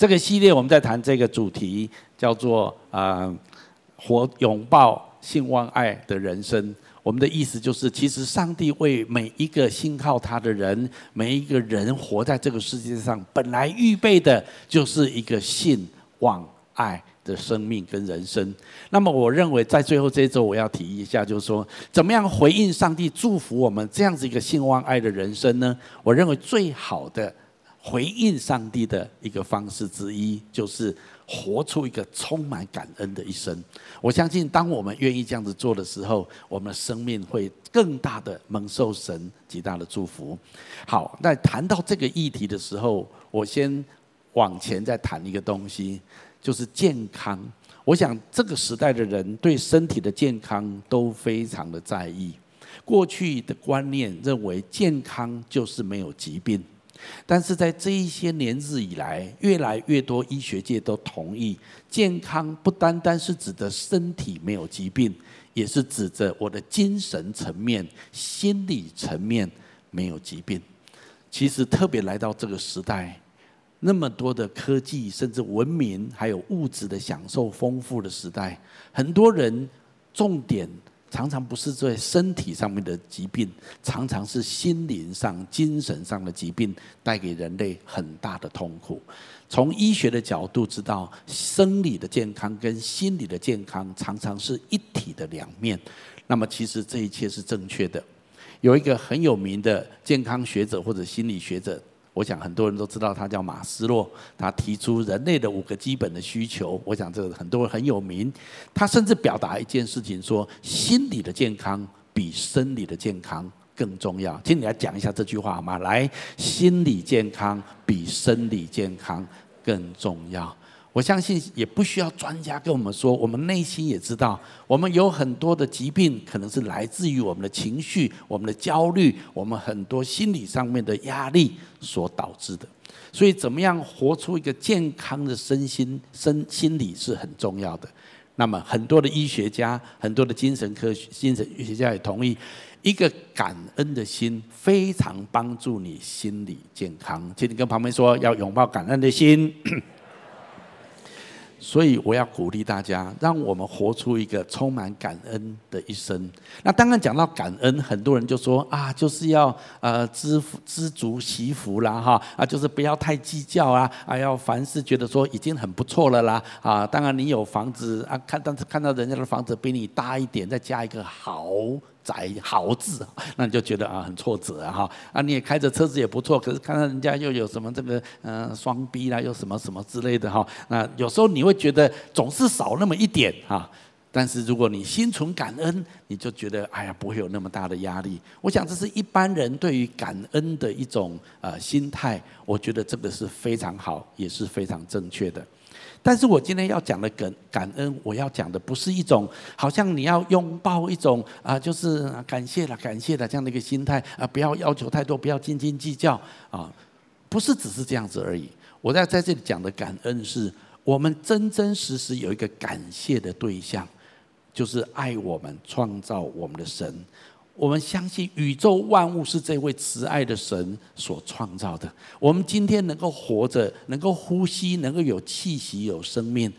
这个系列我们在谈这个主题，叫做啊，活拥抱信望爱的人生。我们的意思就是，其实上帝为每一个信靠他的人，每一个人活在这个世界上，本来预备的就是一个信望爱的生命跟人生。那么，我认为在最后这一周，我要提一下，就是说，怎么样回应上帝祝福我们这样子一个信望爱的人生呢？我认为最好的回应上帝的一个方式之一，就是。活出一个充满感恩的一生，我相信，当我们愿意这样子做的时候，我们的生命会更大的蒙受神极大的祝福。好，那谈到这个议题的时候，我先往前再谈一个东西，就是健康。我想，这个时代的人对身体的健康都非常的在意。过去的观念认为，健康就是没有疾病。但是在这一些年日以来，越来越多医学界都同意，健康不单单是指的身体没有疾病，也是指着我的精神层面、心理层面没有疾病。其实特别来到这个时代，那么多的科技，甚至文明，还有物质的享受丰富的时代，很多人重点。常常不是在身体上面的疾病，常常是心灵上、精神上的疾病带给人类很大的痛苦。从医学的角度知道，生理的健康跟心理的健康常常是一体的两面。那么，其实这一切是正确的。有一个很有名的健康学者或者心理学者。我想很多人都知道他叫马斯洛，他提出人类的五个基本的需求。我想这个很多人很有名。他甚至表达一件事情说：心理的健康比生理的健康更重要。请你来讲一下这句话好吗？来，心理健康比生理健康更重要。我相信也不需要专家跟我们说，我们内心也知道，我们有很多的疾病可能是来自于我们的情绪、我们的焦虑、我们很多心理上面的压力所导致的。所以，怎么样活出一个健康的身心、身心理是很重要的。那么，很多的医学家、很多的精神科学、精神医学家也同意，一个感恩的心非常帮助你心理健康。请你跟旁边说，要拥抱感恩的心。所以我要鼓励大家，让我们活出一个充满感恩的一生。那当然讲到感恩，很多人就说啊，就是要呃知知足惜福啦哈啊，就是不要太计较啊啊，要凡事觉得说已经很不错了啦啊。当然你有房子啊，看但是看到人家的房子比你大一点，再加一个豪宅豪字，那你就觉得啊很挫折啊哈啊，你也开着车子也不错，可是看到人家又有什么这个嗯双 B 啦，又什么什么之类的哈。那有时候你会觉得总是少那么一点哈，但是如果你心存感恩，你就觉得哎呀不会有那么大的压力。我想这是一般人对于感恩的一种呃心态，我觉得这个是非常好，也是非常正确的。但是我今天要讲的感感恩，我要讲的不是一种好像你要拥抱一种啊，就是感谢了感谢了这样的一个心态啊，不要要求太多，不要斤斤计较啊，不是只是这样子而已。我在在这里讲的感恩，是我们真真实实有一个感谢的对象，就是爱我们、创造我们的神。我们相信宇宙万物是这位慈爱的神所创造的。我们今天能够活着，能够呼吸，能够有气息、有生命，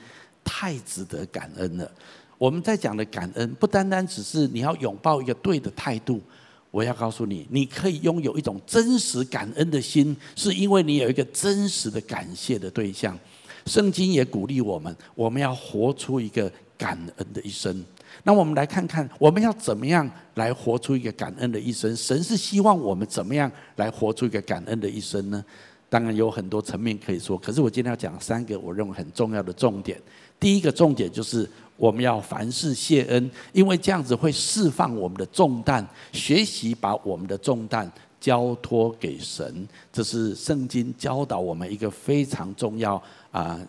太值得感恩了。我们在讲的感恩，不单单只是你要拥抱一个对的态度。我要告诉你，你可以拥有一种真实感恩的心，是因为你有一个真实的感谢的对象。圣经也鼓励我们，我们要活出一个感恩的一生。那我们来看看，我们要怎么样来活出一个感恩的一生？神是希望我们怎么样来活出一个感恩的一生呢？当然有很多层面可以说，可是我今天要讲三个我认为很重要的重点。第一个重点就是我们要凡事谢恩，因为这样子会释放我们的重担，学习把我们的重担交托给神。这是圣经教导我们一个非常重要啊，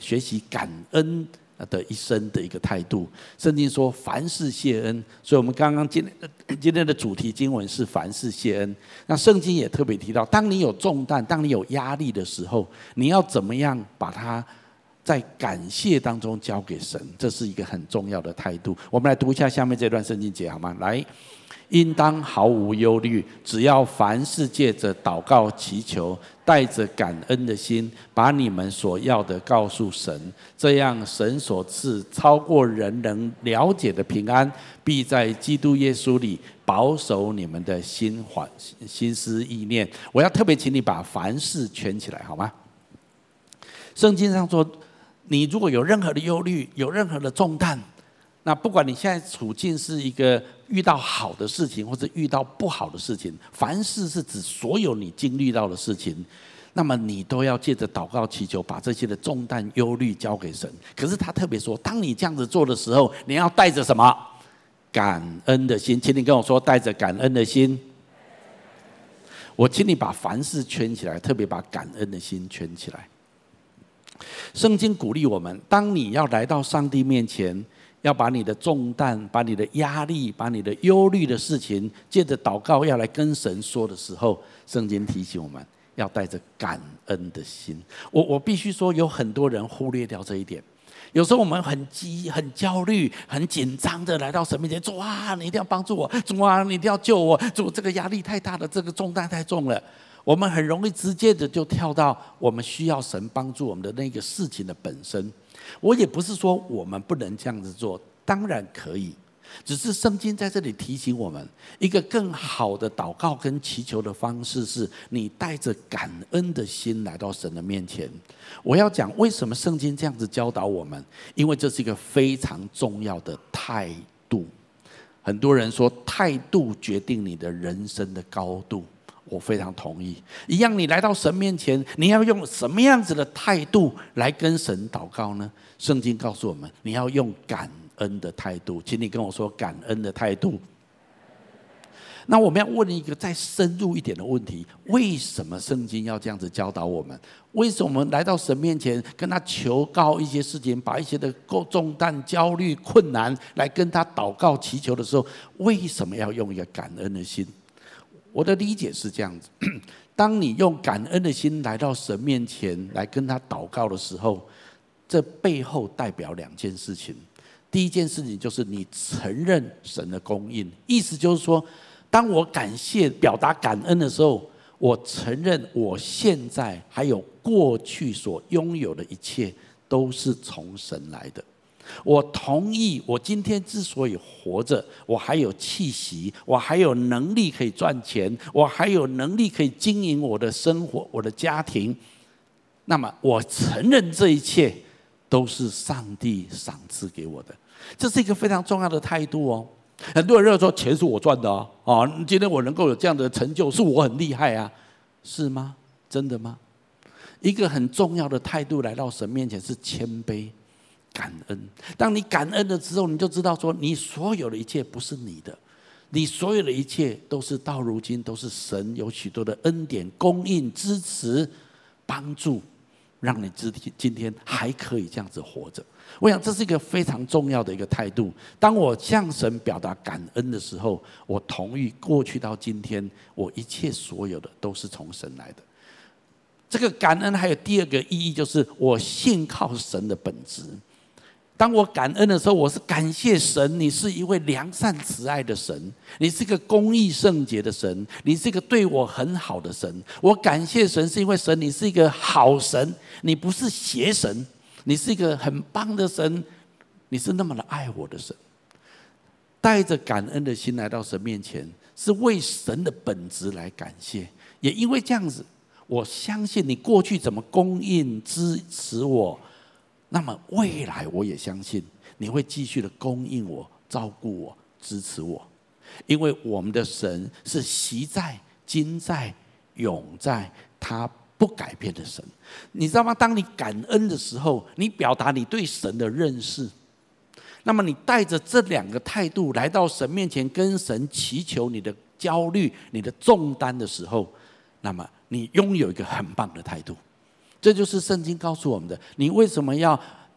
学习感恩。的一生的一个态度，圣经说凡事谢恩，所以我们刚刚今天 今天的主题经文是凡事谢恩。那圣经也特别提到，当你有重担、当你有压力的时候，你要怎么样把它在感谢当中交给神？这是一个很重要的态度。我们来读一下下面这段圣经节好吗？来，应当毫无忧虑，只要凡事借着祷告祈求，带着感恩的心，把你们所要的告诉神，这样神所赐超过人能了解的平安，必在基督耶稣里保守你们的心怀心思意念。我要特别请你把凡事圈起来，好吗？圣经上说，你如果有任何的忧虑，有任何的重担。那不管你现在处境是一个遇到好的事情，或者遇到不好的事情，凡事是指所有你经历到的事情，那么你都要借着祷告祈求，把这些的重担、忧虑交给神。可是他特别说，当你这样子做的时候，你要带着什么？感恩的心。请你跟我说，带着感恩的心。我请你把凡事圈起来，特别把感恩的心圈起来。圣经鼓励我们，当你要来到上帝面前。要把你的重担、把你的压力、把你的忧虑的事情，借着祷告要来跟神说的时候，圣经提醒我们要带着感恩的心。我我必须说，有很多人忽略掉这一点。有时候我们很急、很焦虑、很紧张的来到神面前，主啊，你一定要帮助我，主啊，你一定要救我，主，这个压力太大了，这个重担太重了。我们很容易直接的就跳到我们需要神帮助我们的那个事情的本身。我也不是说我们不能这样子做，当然可以，只是圣经在这里提醒我们，一个更好的祷告跟祈求的方式是，你带着感恩的心来到神的面前。我要讲为什么圣经这样子教导我们，因为这是一个非常重要的态度。很多人说，态度决定你的人生的高度。我非常同意。一样，你来到神面前，你要用什么样子的态度来跟神祷告呢？圣经告诉我们，你要用感恩的态度。请你跟我说感恩的态度。那我们要问一个再深入一点的问题：为什么圣经要这样子教导我们？为什么我们来到神面前跟他求告一些事情，把一些的重担、焦虑、困难来跟他祷告祈求的时候，为什么要用一个感恩的心？我的理解是这样子：当你用感恩的心来到神面前来跟他祷告的时候，这背后代表两件事情。第一件事情就是你承认神的供应，意思就是说，当我感谢、表达感恩的时候，我承认我现在还有过去所拥有的一切都是从神来的。我同意，我今天之所以活着，我还有气息，我还有能力可以赚钱，我还有能力可以经营我的生活、我的家庭。那么，我承认这一切都是上帝赏赐给我的，这是一个非常重要的态度哦。很多人认为说，钱是我赚的哦，哦，今天我能够有这样的成就，是我很厉害啊，是吗？真的吗？一个很重要的态度来到神面前是谦卑。感恩，当你感恩的时候，你就知道说，你所有的一切不是你的，你所有的一切都是到如今都是神有许多的恩典供应、支持、帮助，让你今天今天还可以这样子活着。我想这是一个非常重要的一个态度。当我向神表达感恩的时候，我同意过去到今天，我一切所有的都是从神来的。这个感恩还有第二个意义，就是我信靠神的本质。当我感恩的时候，我是感谢神，你是一位良善慈爱的神，你是一个公义圣洁的神，你是一个对我很好的神。我感谢神，是因为神你是一个好神，你不是邪神，你是一个很棒的神，你是那么的爱我的神。带着感恩的心来到神面前，是为神的本质来感谢。也因为这样子，我相信你过去怎么供应支持我。那么未来我也相信你会继续的供应我、照顾我、支持我，因为我们的神是习在、今在、永在，他不改变的神。你知道吗？当你感恩的时候，你表达你对神的认识，那么你带着这两个态度来到神面前，跟神祈求你的焦虑、你的重担的时候，那么你拥有一个很棒的态度。这就是圣经告诉我们的。你为什么要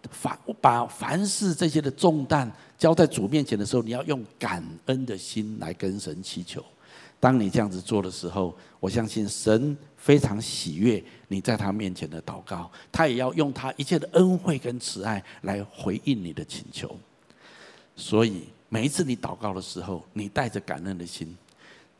凡把凡事这些的重担交在主面前的时候，你要用感恩的心来跟神祈求。当你这样子做的时候，我相信神非常喜悦你在他面前的祷告，他也要用他一切的恩惠跟慈爱来回应你的请求。所以每一次你祷告的时候，你带着感恩的心，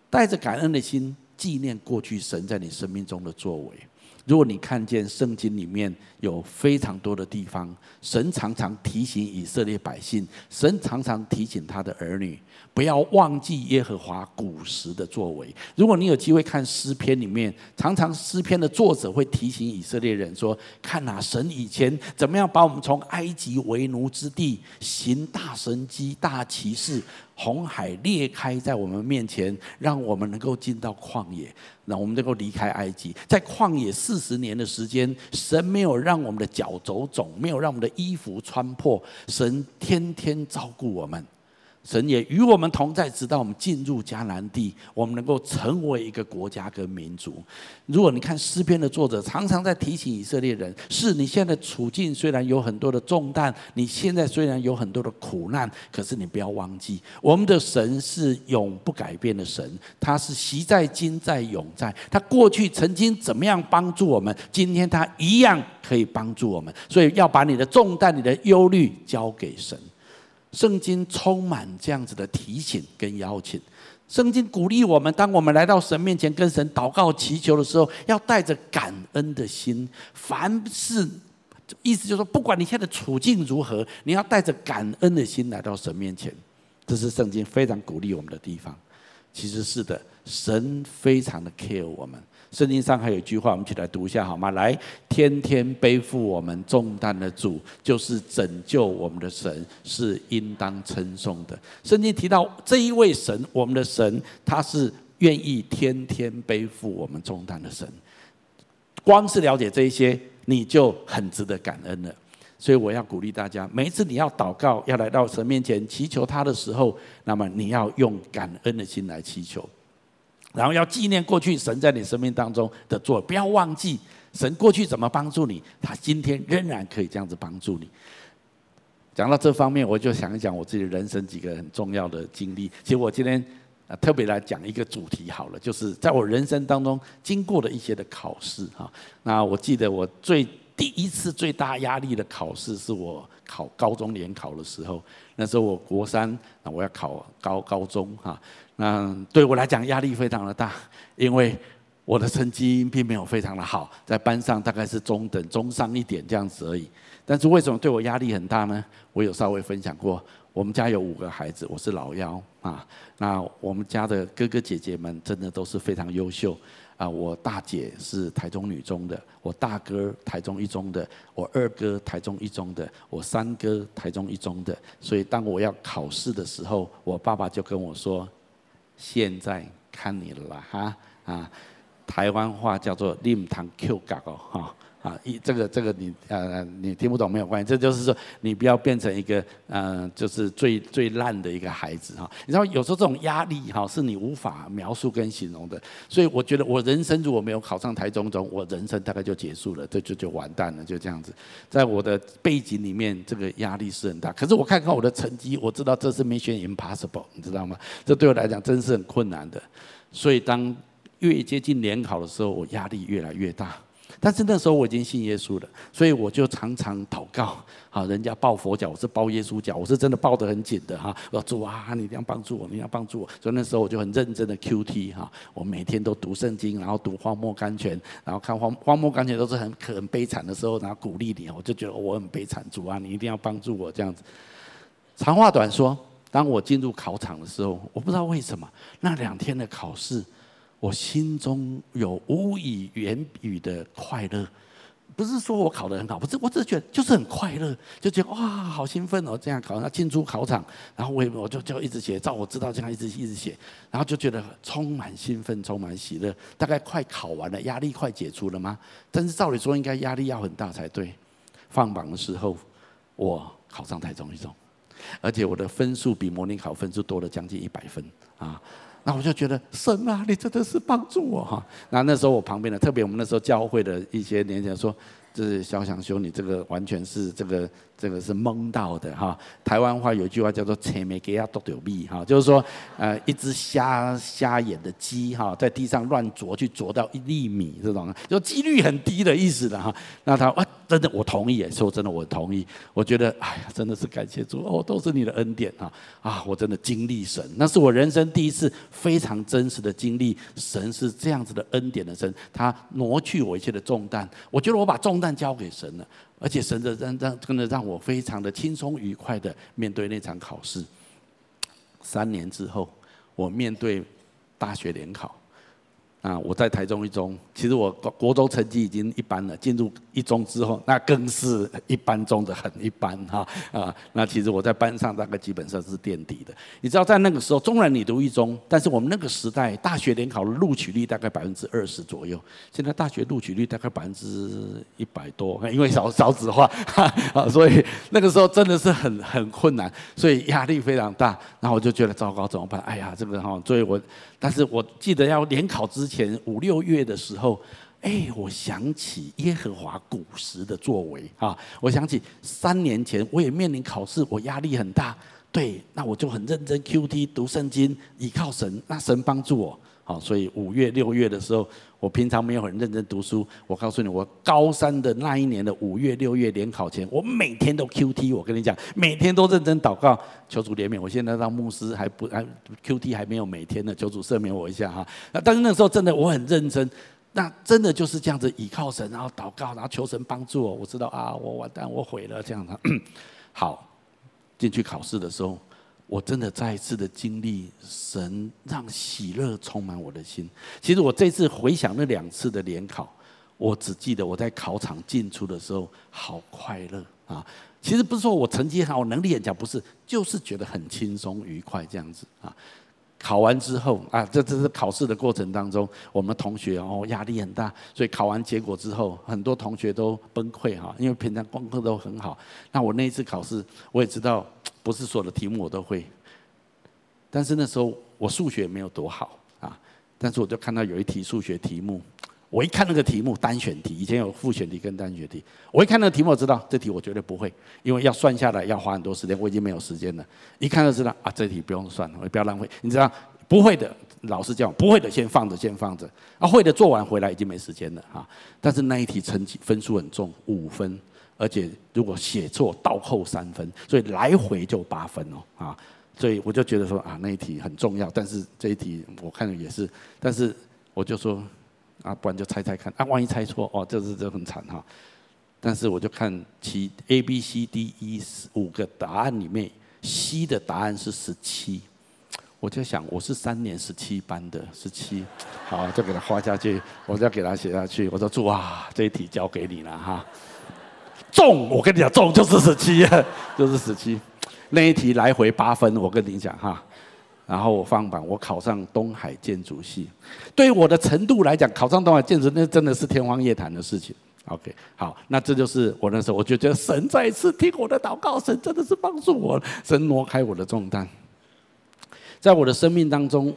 带着感恩的心纪念过去神在你生命中的作为。如果你看见圣经里面有非常多的地方，神常常提醒以色列百姓，神常常提醒他的儿女，不要忘记耶和华古时的作为。如果你有机会看诗篇里面，常常诗篇的作者会提醒以色列人说：“看啊，神以前怎么样把我们从埃及为奴之地行大神迹、大奇事。”红海裂开在我们面前，让我们能够进到旷野，那我们能够离开埃及。在旷野四十年的时间，神没有让我们的脚走肿，没有让我们的衣服穿破，神天天照顾我们。神也与我们同在，直到我们进入迦南地，我们能够成为一个国家跟民族。如果你看诗篇的作者，常常在提醒以色列人：是你现在处境虽然有很多的重担，你现在虽然有很多的苦难，可是你不要忘记，我们的神是永不改变的神，他是昔在、今在、永在。他过去曾经怎么样帮助我们，今天他一样可以帮助我们。所以要把你的重担、你的忧虑交给神。圣经充满这样子的提醒跟邀请，圣经鼓励我们，当我们来到神面前跟神祷告祈求的时候，要带着感恩的心。凡事，意思就是说，不管你现在的处境如何，你要带着感恩的心来到神面前。这是圣经非常鼓励我们的地方。其实是的，神非常的 care 我们。圣经上还有一句话，我们一起来读一下好吗？来，天天背负我们重担的主，就是拯救我们的神，是应当称颂的。圣经提到这一位神，我们的神，他是愿意天天背负我们重担的神。光是了解这一些，你就很值得感恩了。所以我要鼓励大家，每一次你要祷告，要来到神面前祈求他的时候，那么你要用感恩的心来祈求。然后要纪念过去神在你生命当中的做，不要忘记神过去怎么帮助你，他今天仍然可以这样子帮助你。讲到这方面，我就想一讲我自己人生几个很重要的经历。其实我今天啊特别来讲一个主题好了，就是在我人生当中经过的一些的考试哈。那我记得我最第一次最大压力的考试是我考高中联考的时候，那时候我国三，那我要考高高中哈。嗯，对我来讲压力非常的大，因为我的成绩并没有非常的好，在班上大概是中等、中上一点这样子而已。但是为什么对我压力很大呢？我有稍微分享过，我们家有五个孩子，我是老幺啊。那我们家的哥哥姐姐们真的都是非常优秀啊。我大姐是台中女中的，我大哥台中一中的，我二哥台中一中的，我三哥台中一中的。所以当我要考试的时候，我爸爸就跟我说。现在看你了哈啊，台湾话叫做“令堂 Q 角哦”哈。啊，一这个这个你呃你听不懂没有关系，这就是说你不要变成一个嗯、呃、就是最最烂的一个孩子哈。你知道有时候这种压力哈是你无法描述跟形容的，所以我觉得我人生如果没有考上台中中，我人生大概就结束了，这就就完蛋了，就这样子。在我的背景里面，这个压力是很大。可是我看看我的成绩，我知道这是 Mission Impossible，你知道吗？这对我来讲真是很困难的。所以当越接近联考的时候，我压力越来越大。但是那时候我已经信耶稣了，所以我就常常祷告。好，人家抱佛脚，我是抱耶稣脚，我是真的抱得很紧的哈。我说主啊，你一定要帮助我，你要帮助我。所以那时候我就很认真的 QT 哈，我每天都读圣经，然后读荒漠甘泉，然后看荒荒漠甘泉都是很很悲惨的时候，然后鼓励你，我就觉得我很悲惨，主啊，你一定要帮助我这样子。长话短说，当我进入考场的时候，我不知道为什么那两天的考试。我心中有无以言语的快乐，不是说我考得很好，不是，我只是觉得就是很快乐，就觉得哇，好兴奋哦！这样考，然后进出考场，然后我也我就就一直写，照我知道这样一直一直写，然后就觉得充满兴奋，充满喜乐。大概快考完了，压力快解除了吗？但是照理说应该压力要很大才对。放榜的时候，我考上台中一中，而且我的分数比模拟考分数多了将近一百分啊。那我就觉得神啊，你真的是帮助我哈。那那时候我旁边的，特别我们那时候教会的一些年轻人说，就是肖翔兄，你这个完全是这个这个是蒙到的哈。台湾话有一句话叫做“切没给他多丢币”哈，就是说呃一只瞎瞎眼的鸡哈，在地上乱啄去啄到一粒米这种，就几率很低的意思的哈。那他哇真的我同意耶，说真的我同意。我觉得哎呀，真的是感谢主哦，都是你的恩典啊啊！我真的经历神，那是我人生第一次非常真实的经历，神是这样子的恩典的神，他挪去我一切的重担。我觉得我把重担交给神了，而且神的让让真的让我非常的轻松愉快的面对那场考试。三年之后，我面对大学联考。啊，我在台中一中，其实我国国中成绩已经一般了。进入一中之后，那更是一般中的很一般哈啊。那其实我在班上大概基本上是垫底的。你知道，在那个时候，纵然你读一中，但是我们那个时代大学联考的录取率大概百分之二十左右。现在大学录取率大概百分之一百多，因为少 少子化啊，所以那个时候真的是很很困难，所以压力非常大。然后我就觉得糟糕，怎么办？哎呀，这个哈，所以我。但是我记得要联考之前五六月的时候，哎，我想起耶和华古时的作为啊，我想起三年前我也面临考试，我压力很大，对，那我就很认真 QT 读圣经，依靠神，那神帮助我。好，所以五月六月的时候，我平常没有很认真读书。我告诉你，我高三的那一年的五月六月联考前，我每天都 QT。我跟你讲，每天都认真祷告，求主怜悯。我现在当牧师还不还 QT 还没有每天的，求主赦免我一下哈。那但是那时候真的我很认真，那真的就是这样子倚靠神，然后祷告，然后求神帮助我。我知道啊，我完蛋，我毁了这样子。好，进去考试的时候。我真的再一次的经历神让喜乐充满我的心。其实我这次回想那两次的联考，我只记得我在考场进出的时候好快乐啊！其实不是说我成绩好，能力很强，不是，就是觉得很轻松愉快这样子啊。考完之后啊，这这是考试的过程当中，我们同学哦压力很大，所以考完结果之后，很多同学都崩溃哈，因为平常功课都很好。那我那一次考试，我也知道。不是所有的题目我都会，但是那时候我数学没有多好啊，但是我就看到有一题数学题目，我一看那个题目单选题，以前有复选题跟单选题，我一看那个题目，我知道这题我绝对不会，因为要算下来要花很多时间，我已经没有时间了。一看就知道啊，这题不用算了，我不要浪费。你知道不会的，老师叫不会的先放着，先放着啊，会的做完回来已经没时间了哈。但是那一题成绩分数很重，五分。而且如果写错倒扣三分，所以来回就八分哦啊！所以我就觉得说啊，那一题很重要，但是这一题我看了也是，但是我就说啊，不然就猜猜看啊，万一猜错哦，这是这很惨哈。但是我就看其 A、B、C、D、E 五个答案里面，C 的答案是十七，我就想我是三年十七班的十七，好，就给他画下去，我就给他写下去，我说祝啊，这一题交给你了哈。中，我跟你讲，中就是十七，就是十七。那一题来回八分，我跟你讲哈。然后我放榜，我考上东海建筑系。对于我的程度来讲，考上东海建筑，那真的是天方夜谭的事情。OK，好，那这就是我那时候，我就觉得神再一次听我的祷告，神真的是帮助我，神挪开我的重担。在我的生命当中，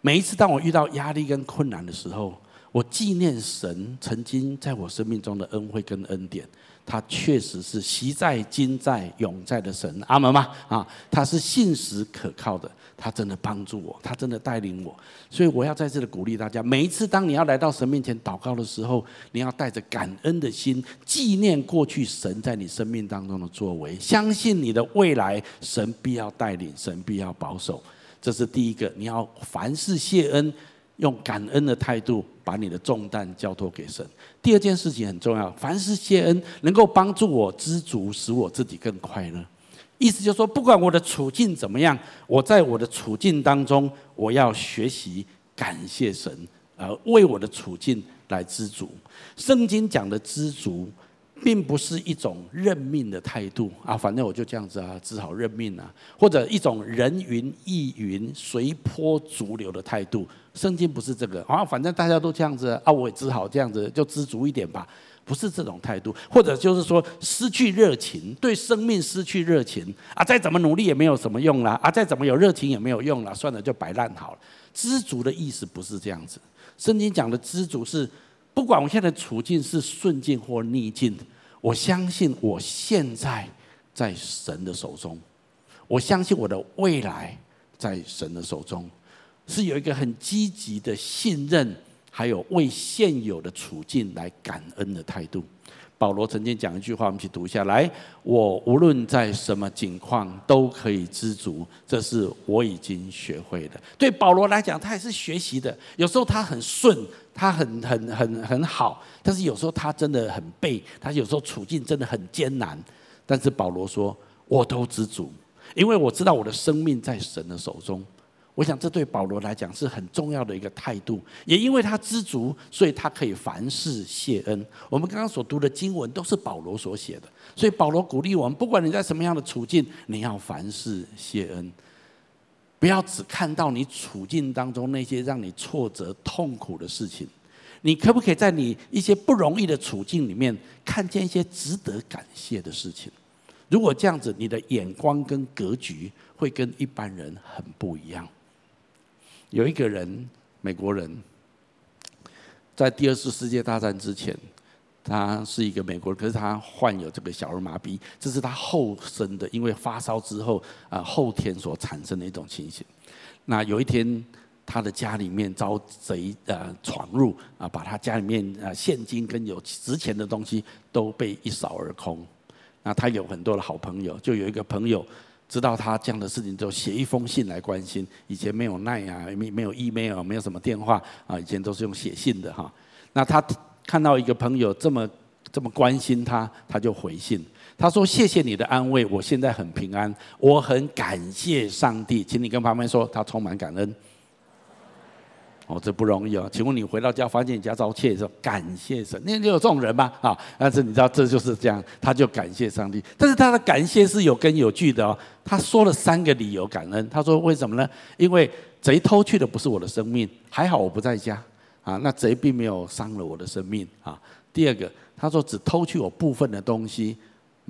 每一次当我遇到压力跟困难的时候，我纪念神曾经在我生命中的恩惠跟恩典。他确实是昔在、今在、永在的神，阿门吗？啊，他是信实可靠的，他真的帮助我，他真的带领我，所以我要在这里鼓励大家，每一次当你要来到神面前祷告的时候，你要带着感恩的心，纪念过去神在你生命当中的作为，相信你的未来，神必要带领，神必要保守，这是第一个，你要凡事谢恩。用感恩的态度，把你的重担交托给神。第二件事情很重要，凡事谢恩，能够帮助我知足，使我自己更快乐。意思就是说，不管我的处境怎么样，我在我的处境当中，我要学习感谢神，而为我的处境来知足。圣经讲的知足。并不是一种认命的态度啊，反正我就这样子啊，只好认命啊，或者一种人云亦云、随波逐流的态度。圣经不是这个啊，反正大家都这样子啊，我也只好这样子，就知足一点吧。不是这种态度，或者就是说失去热情，对生命失去热情啊，再怎么努力也没有什么用啦，啊，再怎么有热情也没有用啦，算了，就摆烂好了。知足的意思不是这样子，圣经讲的知足是。不管我现在处境是顺境或逆境，我相信我现在在神的手中，我相信我的未来在神的手中，是有一个很积极的信任，还有为现有的处境来感恩的态度。保罗曾经讲一句话，我们一起读一下来：我无论在什么境况都可以知足，这是我已经学会的。对保罗来讲，他也是学习的。有时候他很顺，他很很很很好，但是有时候他真的很背，他有时候处境真的很艰难。但是保罗说，我都知足，因为我知道我的生命在神的手中。我想，这对保罗来讲是很重要的一个态度。也因为他知足，所以他可以凡事谢恩。我们刚刚所读的经文都是保罗所写的，所以保罗鼓励我们：不管你在什么样的处境，你要凡事谢恩，不要只看到你处境当中那些让你挫折、痛苦的事情。你可不可以在你一些不容易的处境里面，看见一些值得感谢的事情？如果这样子，你的眼光跟格局会跟一般人很不一样。有一个人，美国人，在第二次世界大战之前，他是一个美国人，可是他患有这个小儿麻痹，这是他后生的，因为发烧之后啊后天所产生的一种情形。那有一天，他的家里面遭贼呃闯入啊，把他家里面啊现金跟有值钱的东西都被一扫而空。那他有很多的好朋友，就有一个朋友。知道他这样的事情之后，写一封信来关心。以前没有耐啊，没没有 email，没有什么电话啊，以前都是用写信的哈。那他看到一个朋友这么这么关心他，他就回信。他说：“谢谢你的安慰，我现在很平安，我很感谢上帝。请你跟旁边说，他充满感恩。”哦，这不容易哦。请问你回到家发现你家遭窃，的时候感谢神，你有这种人吗？啊，但是你知道这就是这样，他就感谢上帝。但是他的感谢是有根有据的哦。他说了三个理由感恩。他说为什么呢？因为贼偷去的不是我的生命，还好我不在家啊，那贼并没有伤了我的生命啊。第二个，他说只偷去我部分的东西。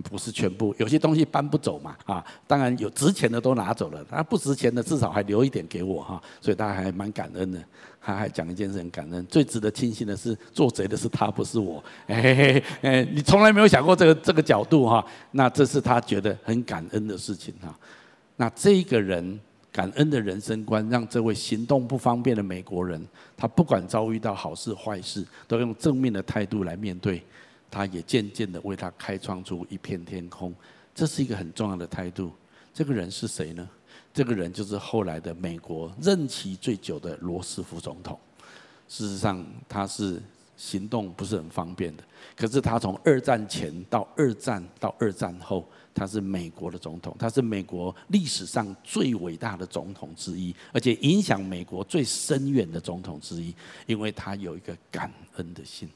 不是全部，有些东西搬不走嘛，啊，当然有值钱的都拿走了，那不值钱的至少还留一点给我哈，所以大家还蛮感恩的。他还讲一件事很感恩，最值得庆幸的是做贼的是他，不是我。哎 嘿嘿，哎，你从来没有想过这个这个角度哈，那这是他觉得很感恩的事情哈。那这个人感恩的人生观，让这位行动不方便的美国人，他不管遭遇到好事坏事，都用正面的态度来面对。他也渐渐的为他开创出一片天空，这是一个很重要的态度。这个人是谁呢？这个人就是后来的美国任期最久的罗斯福总统。事实上，他是行动不是很方便的。可是他从二战前到二战到二战后，他是美国的总统，他是美国历史上最伟大的总统之一，而且影响美国最深远的总统之一，因为他有一个感恩的心。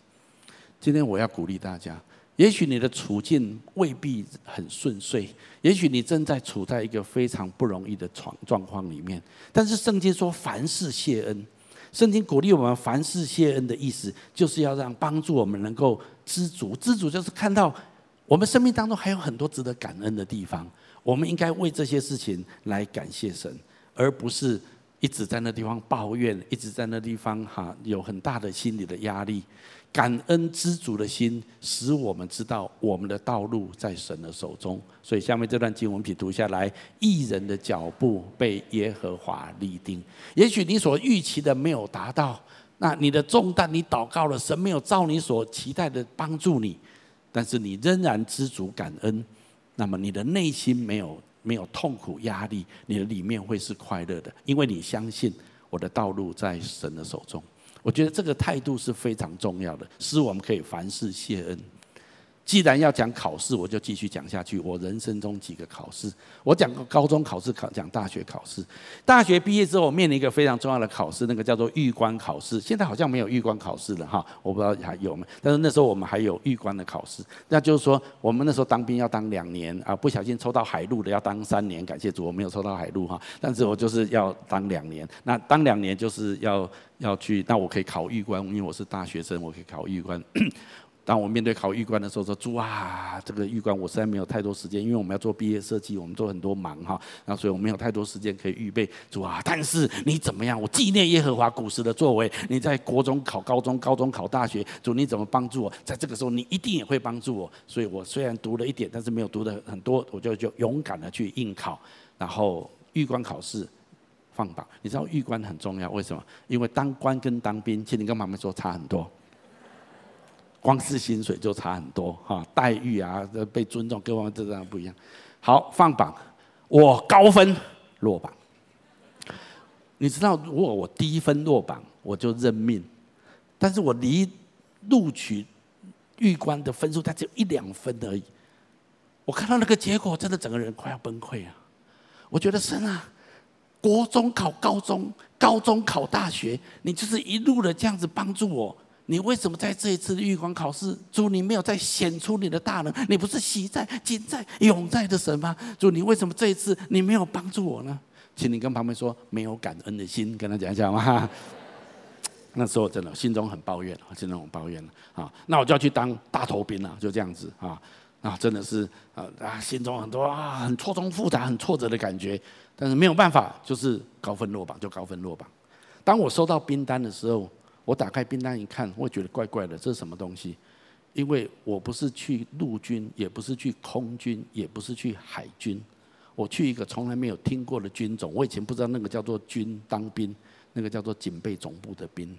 今天我要鼓励大家，也许你的处境未必很顺遂，也许你正在处在一个非常不容易的状状况里面。但是圣经说凡事谢恩，圣经鼓励我们凡事谢恩的意思，就是要让帮助我们能够知足。知足就是看到我们生命当中还有很多值得感恩的地方，我们应该为这些事情来感谢神，而不是一直在那地方抱怨，一直在那地方哈有很大的心理的压力。感恩知足的心，使我们知道我们的道路在神的手中。所以下面这段经文，品读下来：义人的脚步被耶和华立定。也许你所预期的没有达到，那你的重担你祷告了，神没有照你所期待的帮助你，但是你仍然知足感恩，那么你的内心没有没有痛苦压力，你的里面会是快乐的，因为你相信我的道路在神的手中。我觉得这个态度是非常重要的，使我们可以凡事谢恩。既然要讲考试，我就继续讲下去。我人生中几个考试，我讲过高中考试，考讲大学考试。大学毕业之后，我面临一个非常重要的考试，那个叫做预官考试。现在好像没有预官考试了哈，我不知道还有没有。但是那时候我们还有预官的考试，那就是说我们那时候当兵要当两年啊，不小心抽到海陆的要当三年。感谢主，我没有抽到海陆哈，但是我就是要当两年。那当两年就是要要去，那我可以考预官，因为我是大学生，我可以考预官。当我面对考预官的时候，说主啊，这个预官我实在没有太多时间，因为我们要做毕业设计，我们做很多忙哈，然后所以我没有太多时间可以预备。主啊，但是你怎么样？我纪念耶和华古时的作为。你在国中考高中，高中考大学，主你怎么帮助我？在这个时候，你一定也会帮助我。所以我虽然读了一点，但是没有读的很多，我就就勇敢的去应考。然后预官考试放榜，你知道预官很重要，为什么？因为当官跟当兵，其实你跟妈妈说差很多。光是薪水就差很多哈，待遇啊，这被尊重各方面这样不一样。好，放榜，我高分落榜。你知道，如果我低分落榜，我就认命。但是我离录取预官的分数，它只有一两分而已。我看到那个结果，真的整个人快要崩溃啊！我觉得神啊，国中考高中，高中考大学，你就是一路的这样子帮助我。你为什么在这一次的预官考试，主你没有再显出你的大能？你不是喜在、今在、永在的神吗？主你为什么这一次你没有帮助我呢？请你跟旁边说，没有感恩的心，跟他讲一讲嘛。那时候真的心中很抱怨，心中很抱怨啊。那我就要去当大头兵了，就这样子啊。啊，真的是啊啊，心中很多啊，很错综复杂、很挫折的感觉。但是没有办法，就是高分落榜，就高分落榜。当我收到兵单的时候，我打开兵单一看，我觉得怪怪的，这是什么东西？因为我不是去陆军，也不是去空军，也不是去海军。我去一个从来没有听过的军种，我以前不知道那个叫做军当兵，那个叫做警备总部的兵。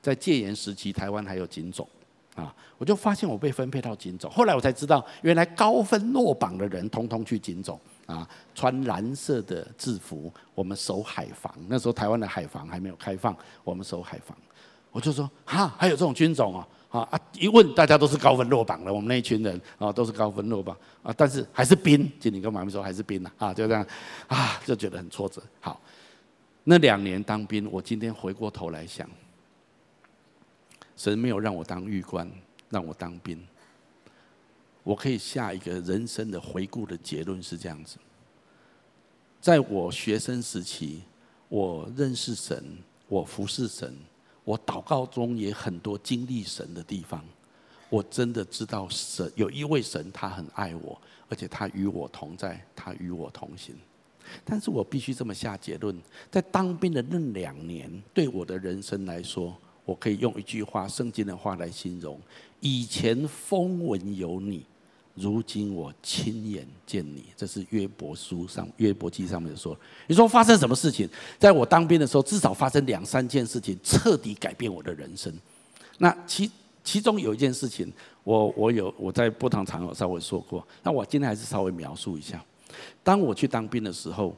在戒严时期，台湾还有警总啊，我就发现我被分配到警总。后来我才知道，原来高分落榜的人，通通去警总啊，穿蓝色的制服，我们守海防。那时候台湾的海防还没有开放，我们守海防。我就说哈，还有这种军种啊。啊啊！一问大家都是高分落榜了，我们那一群人啊都是高分落榜啊，但是还是兵，经理跟妈咪说还是兵呐啊，就这样啊，就觉得很挫折。好，那两年当兵，我今天回过头来想，神没有让我当狱官，让我当兵，我可以下一个人生的回顾的结论是这样子：在我学生时期，我认识神，我服侍神。我祷告中也很多经历神的地方，我真的知道神有一位神，他很爱我，而且他与我同在，他与我同行。但是我必须这么下结论，在当兵的那两年，对我的人生来说，我可以用一句话，圣经的话来形容：以前风闻有你。如今我亲眼见你，这是约伯书上约伯记上面说。你说发生什么事情？在我当兵的时候，至少发生两三件事情，彻底改变我的人生。那其其中有一件事情，我我有我在不同场合稍微说过。那我今天还是稍微描述一下。当我去当兵的时候。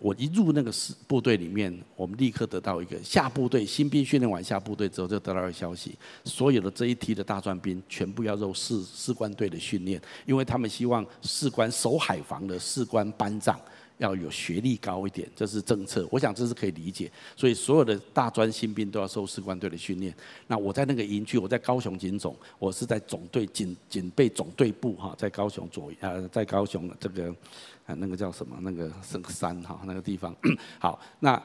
我一入那个士部队里面，我们立刻得到一个下部队新兵训练完下部队之后，就得到一个消息：所有的这一批的大专兵全部要入士士官队的训练，因为他们希望士官守海防的士官班长要有学历高一点，这是政策。我想这是可以理解，所以所有的大专新兵都要受士官队的训练。那我在那个营区，我在高雄警总，我是在总队警警备总队部哈，在高雄左呃，在高雄这个。那个叫什么？那个圣山哈，那个地方。好，那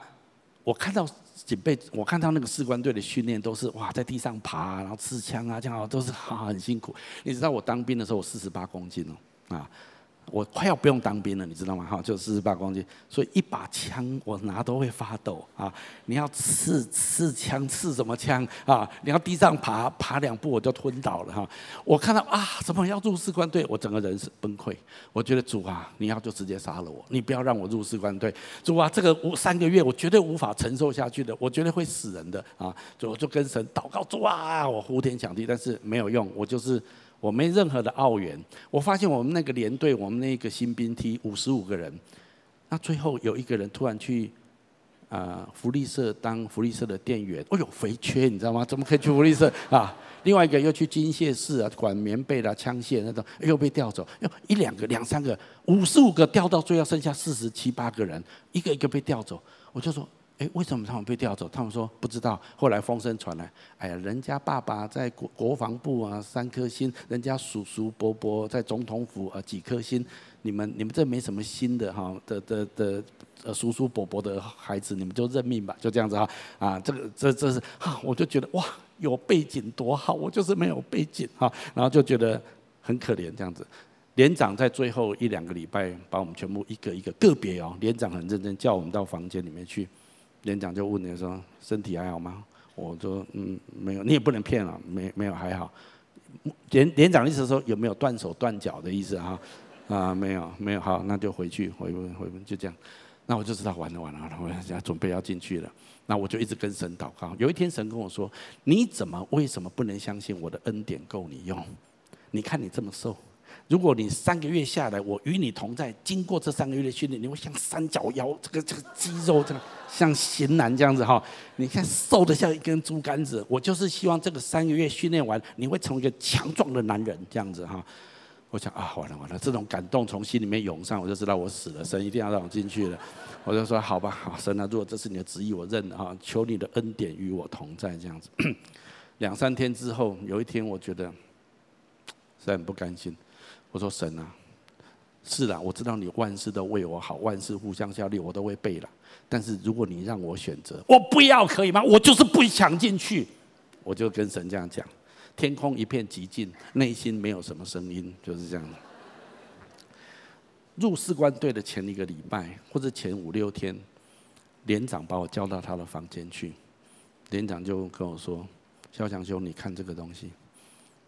我看到警备，我看到那个士官队的训练都是哇，在地上爬，然后刺枪啊，这样都是哈很辛苦。你知道我当兵的时候，我四十八公斤哦，啊。我快要不用当兵了，你知道吗？哈，就四十八公斤，所以一把枪我拿都会发抖啊！你要刺刺枪，刺什么枪啊？你要地上爬爬两步我就吞倒了哈！我看到啊，怎么要入士官队？我整个人是崩溃。我觉得主啊，你要就直接杀了我，你不要让我入士官队。主啊，这个五三个月我绝对无法承受下去的，我绝对会死人的啊！就我就跟神祷告，主啊，我呼天抢地，但是没有用，我就是。我没任何的奥援，我发现我们那个连队，我们那个新兵梯五十五个人，那最后有一个人突然去啊、福利社当福利社的店员，哦呦肥缺，你知道吗？怎么可以去福利社啊？另外一个又去金械室啊，管棉被啦、枪械那种，又被调走，又一两个、两三个、五十五个调到最后剩下四十七八个人，一个一个被调走，我就说。哎，为什么他们被调走？他们说不知道。后来风声传来，哎呀，人家爸爸在国国防部啊，三颗星；人家叔叔伯伯在总统府啊，几颗星。你们你们这没什么新的哈的的的呃叔叔伯伯的孩子，你们就认命吧，就这样子哈啊，这个这这是哈，我就觉得哇，有背景多好，我就是没有背景哈，然后就觉得很可怜这样子。连长在最后一两个礼拜把我们全部一个一个个别哦，连长很认真叫我们到房间里面去。连长就问你说：“身体还好吗？”我说：“嗯，没有。”你也不能骗了，没没有还好。连连长的意思说有没有断手断脚的意思哈？啊，没有没有，好，那就回去回问回回就这样。那我就知道完了完了，我要准备要进去了。那我就一直跟神祷告。有一天神跟我说：“你怎么为什么不能相信我的恩典够你用？你看你这么瘦。”如果你三个月下来，我与你同在，经过这三个月的训练，你会像三角腰，这个这个肌肉这个，像型男这样子哈。你看瘦的像一根猪竿子。我就是希望这个三个月训练完，你会成为一个强壮的男人这样子哈。我想啊，完了完了，这种感动从心里面涌上，我就知道我死了，神一定要让我进去了。我就说好吧，好神啊，如果这是你的旨意，我认了哈。求你的恩典与我同在这样子。两三天之后，有一天我觉得实在很不甘心。我说神啊，是啦，我知道你万事都为我好，万事互相效力，我都会背了。但是如果你让我选择，我不要可以吗？我就是不想进去。我就跟神这样讲，天空一片寂静，内心没有什么声音，就是这样。入士官队的前一个礼拜或者前五六天，连长把我叫到他的房间去，连长就跟我说：“肖强兄，你看这个东西。”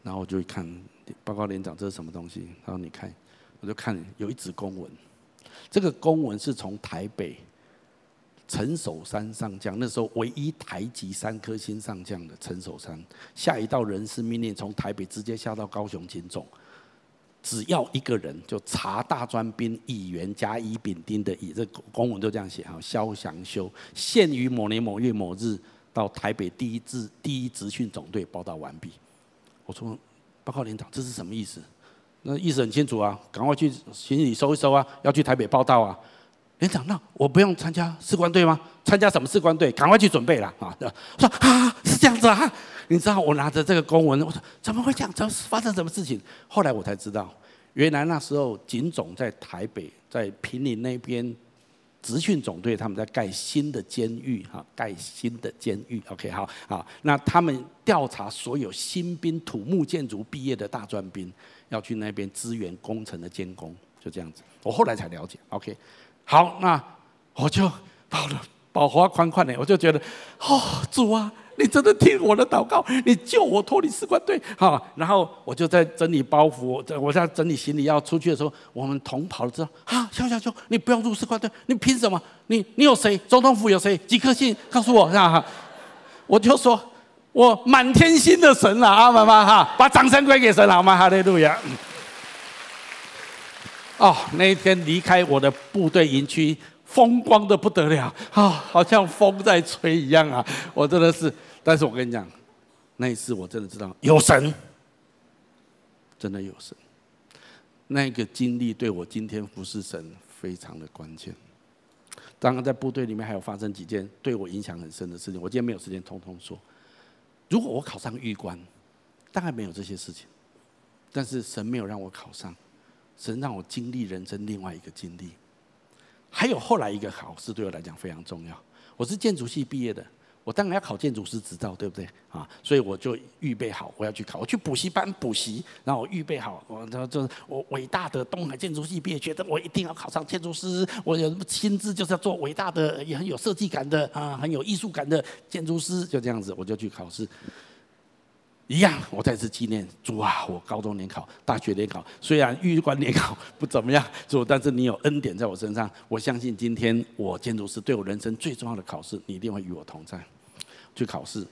然后我就一看。报告连长，这是什么东西？他说：“你看，我就看有一纸公文。这个公文是从台北陈守山上将，那时候唯一台籍三颗星上将的陈守山，下一道人事命令，从台北直接下到高雄警总，只要一个人，就查大专兵乙员甲乙丙丁的乙，这公文就这样写哈。肖祥修现于某年某月某日到台北第一支第一职训总队报到完毕。我说。”报告连长，这是什么意思？那意思很清楚啊，赶快去行李收一收啊，要去台北报到啊。连长，那我不用参加士官队吗？参加什么士官队？赶快去准备了啊！我说啊，是这样子啊。你知道我拿着这个公文，我说怎么会这样？怎么发生什么事情？后来我才知道，原来那时候警总在台北，在平林那边。职训总队他们在盖新的监狱，哈，盖新的监狱。OK，好，好，那他们调查所有新兵土木建筑毕业的大专兵，要去那边支援工程的监工，就这样子。我后来才了解。OK，好，那我就到了，宝华宽宽的，我就觉得，哦，主啊。你真的听我的祷告，你救我脱离士官队，好，然后我就在整理包袱，我在整理行李要出去的时候，我们同跑了之后，啊，肖小兄，你不要入士官队，你凭什么？你你有谁？总统府有谁？几颗星？告诉我，是吧？我就说，我满天星的神了啊，妈妈哈，把掌声归给神好吗？哈利路亚。哦，那一天离开我的部队营区。风光的不得了啊，好像风在吹一样啊！我真的是，但是我跟你讲，那一次我真的知道有神，真的有神。那个经历对我今天服侍神非常的关键。刚刚，在部队里面还有发生几件对我影响很深的事情，我今天没有时间通通说。如果我考上玉官，大概没有这些事情。但是神没有让我考上，神让我经历人生另外一个经历。还有后来一个考试对我来讲非常重要。我是建筑系毕业的，我当然要考建筑师执照，对不对啊？所以我就预备好我要去考，我去补习班补习，然后我预备好，我就是我伟大的东海建筑系毕业，觉得我一定要考上建筑师，我有心智就是要做伟大的，也很有设计感的啊，很有艺术感的建筑师，就这样子，我就去考试。一样，我再次纪念主啊！我高中联考、大学联考，虽然预官联考不怎么样，主，但是你有恩典在我身上，我相信今天我建筑师对我人生最重要的考试，你一定会与我同在。去考试，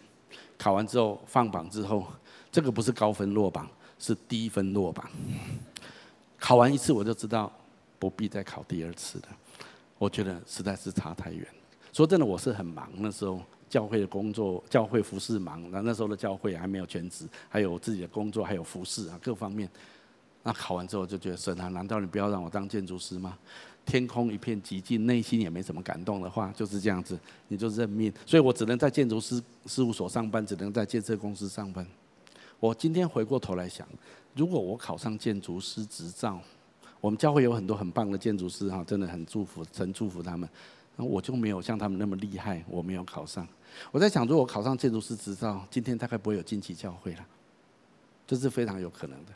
考完之后放榜之后，这个不是高分落榜，是低分落榜。考完一次我就知道不必再考第二次了，我觉得实在是差太远。说真的，我是很忙那时候。教会的工作，教会服侍忙，那那时候的教会还没有全职，还有自己的工作，还有服侍啊，各方面。那考完之后就觉得神啊，难道你不要让我当建筑师吗？天空一片寂静，内心也没什么感动的话，就是这样子，你就认命。所以我只能在建筑师事务所上班，只能在建设公司上班。我今天回过头来想，如果我考上建筑师执照，我们教会有很多很棒的建筑师哈，真的很祝福，神祝福他们。那我就没有像他们那么厉害，我没有考上。我在想，如果考上建筑师执照，今天大概不会有惊奇教会了，这是非常有可能的。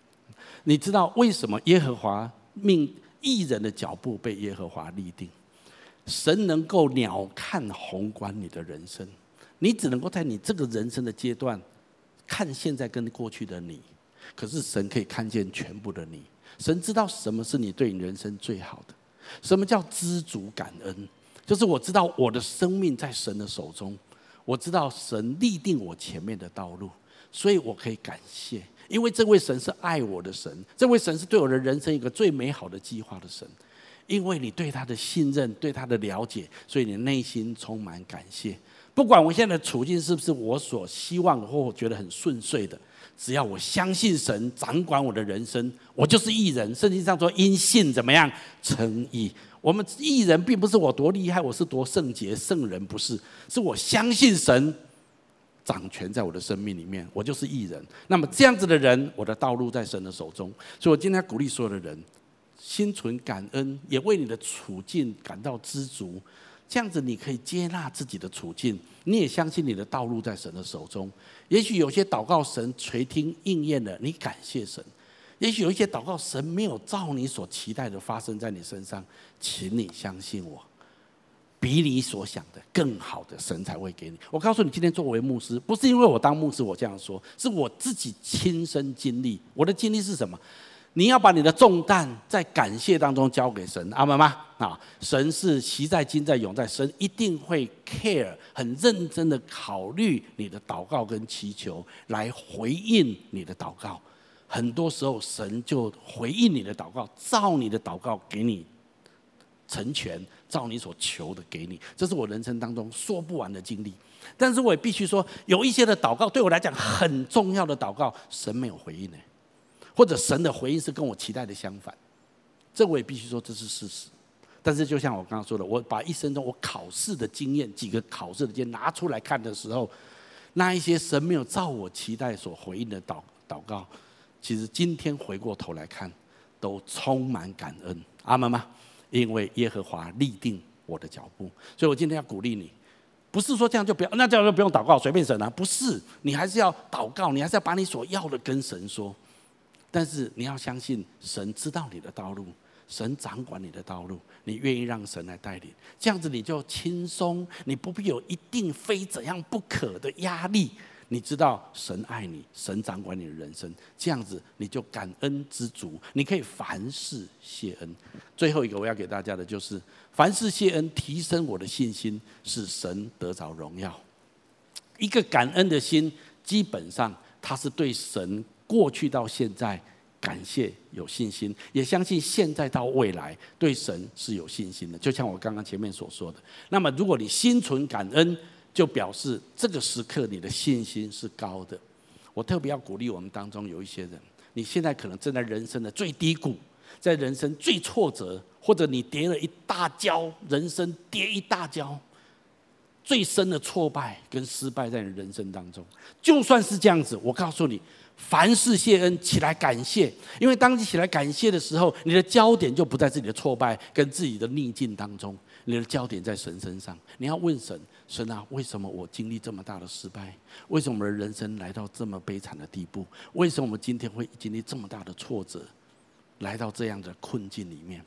你知道为什么耶和华命艺人的脚步被耶和华立定？神能够鸟瞰宏观你的人生，你只能够在你这个人生的阶段看现在跟过去的你，可是神可以看见全部的你。神知道什么是你对你人生最好的，什么叫知足感恩。就是我知道我的生命在神的手中，我知道神立定我前面的道路，所以我可以感谢，因为这位神是爱我的神，这位神是对我的人生一个最美好的计划的神。因为你对他的信任，对他的了解，所以你内心充满感谢。不管我现在的处境是不是我所希望或我觉得很顺遂的，只要我相信神掌管我的人生，我就是一人。圣经上说，因信怎么样称义？我们义人并不是我多厉害，我是多圣洁圣人，不是，是我相信神掌权在我的生命里面，我就是义人。那么这样子的人，我的道路在神的手中。所以我今天鼓励所有的人。心存感恩，也为你的处境感到知足，这样子你可以接纳自己的处境，你也相信你的道路在神的手中。也许有些祷告神垂听应验了，你感谢神；也许有一些祷告神没有照你所期待的发生在你身上，请你相信我，比你所想的更好的神才会给你。我告诉你，今天作为牧师，不是因为我当牧师我这样说，是我自己亲身经历。我的经历是什么？你要把你的重担在感谢当中交给神，阿门吗？啊，神是昔在、今在、永在，神一定会 care，很认真的考虑你的祷告跟祈求，来回应你的祷告。很多时候，神就回应你的祷告，照你的祷告给你成全，照你所求的给你。这是我人生当中说不完的经历。但是我也必须说，有一些的祷告对我来讲很重要的祷告，神没有回应呢。或者神的回应是跟我期待的相反，这我也必须说这是事实。但是就像我刚刚说的，我把一生中我考试的经验，几个考试的经验拿出来看的时候，那一些神没有照我期待所回应的祷祷告，其实今天回过头来看，都充满感恩。阿门吗？因为耶和华立定我的脚步，所以我今天要鼓励你，不是说这样就不要，那这样就不用祷告，随便神啊，不是，你还是要祷告，你还是要把你所要的跟神说。但是你要相信，神知道你的道路，神掌管你的道路，你愿意让神来带领，这样子你就轻松，你不必有一定非怎样不可的压力。你知道神爱你，神掌管你的人生，这样子你就感恩知足，你可以凡事谢恩。最后一个我要给大家的就是，凡事谢恩，提升我的信心，使神得着荣耀。一个感恩的心，基本上它是对神。过去到现在，感谢有信心，也相信现在到未来对神是有信心的。就像我刚刚前面所说的，那么如果你心存感恩，就表示这个时刻你的信心是高的。我特别要鼓励我们当中有一些人，你现在可能正在人生的最低谷，在人生最挫折，或者你跌了一大跤，人生跌一大跤，最深的挫败跟失败在你人生当中。就算是这样子，我告诉你。凡事谢恩，起来感谢，因为当你起来感谢的时候，你的焦点就不在自己的挫败跟自己的逆境当中，你的焦点在神身上。你要问神：神啊，为什么我经历这么大的失败？为什么我的人生来到这么悲惨的地步？为什么我们今天会经历这么大的挫折，来到这样的困境里面？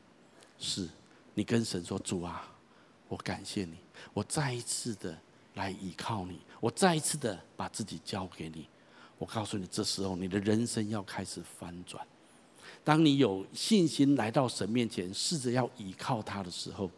是你跟神说：主啊，我感谢你，我再一次的来依靠你，我再一次的把自己交给你。我告诉你，这时候你的人生要开始翻转。当你有信心来到神面前，试着要依靠他的时候，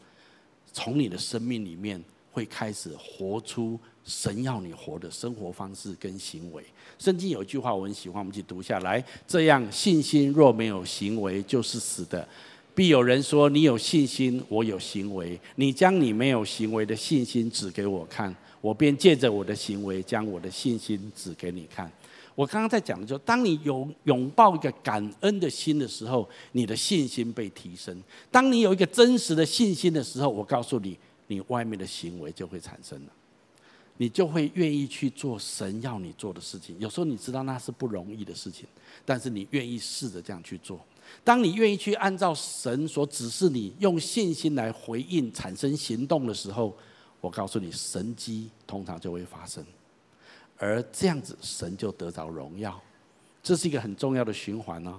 从你的生命里面会开始活出神要你活的生活方式跟行为。圣经有一句话我很喜欢，我们一起读下来：这样信心若没有行为，就是死的。必有人说：你有信心，我有行为。你将你没有行为的信心指给我看，我便借着我的行为将我的信心指给你看。我刚刚在讲的就是，当你有拥抱一个感恩的心的时候，你的信心被提升。当你有一个真实的信心的时候，我告诉你，你外面的行为就会产生了，你就会愿意去做神要你做的事情。有时候你知道那是不容易的事情，但是你愿意试着这样去做。当你愿意去按照神所指示你，用信心来回应、产生行动的时候，我告诉你，神迹通常就会发生。而这样子，神就得着荣耀，这是一个很重要的循环哦。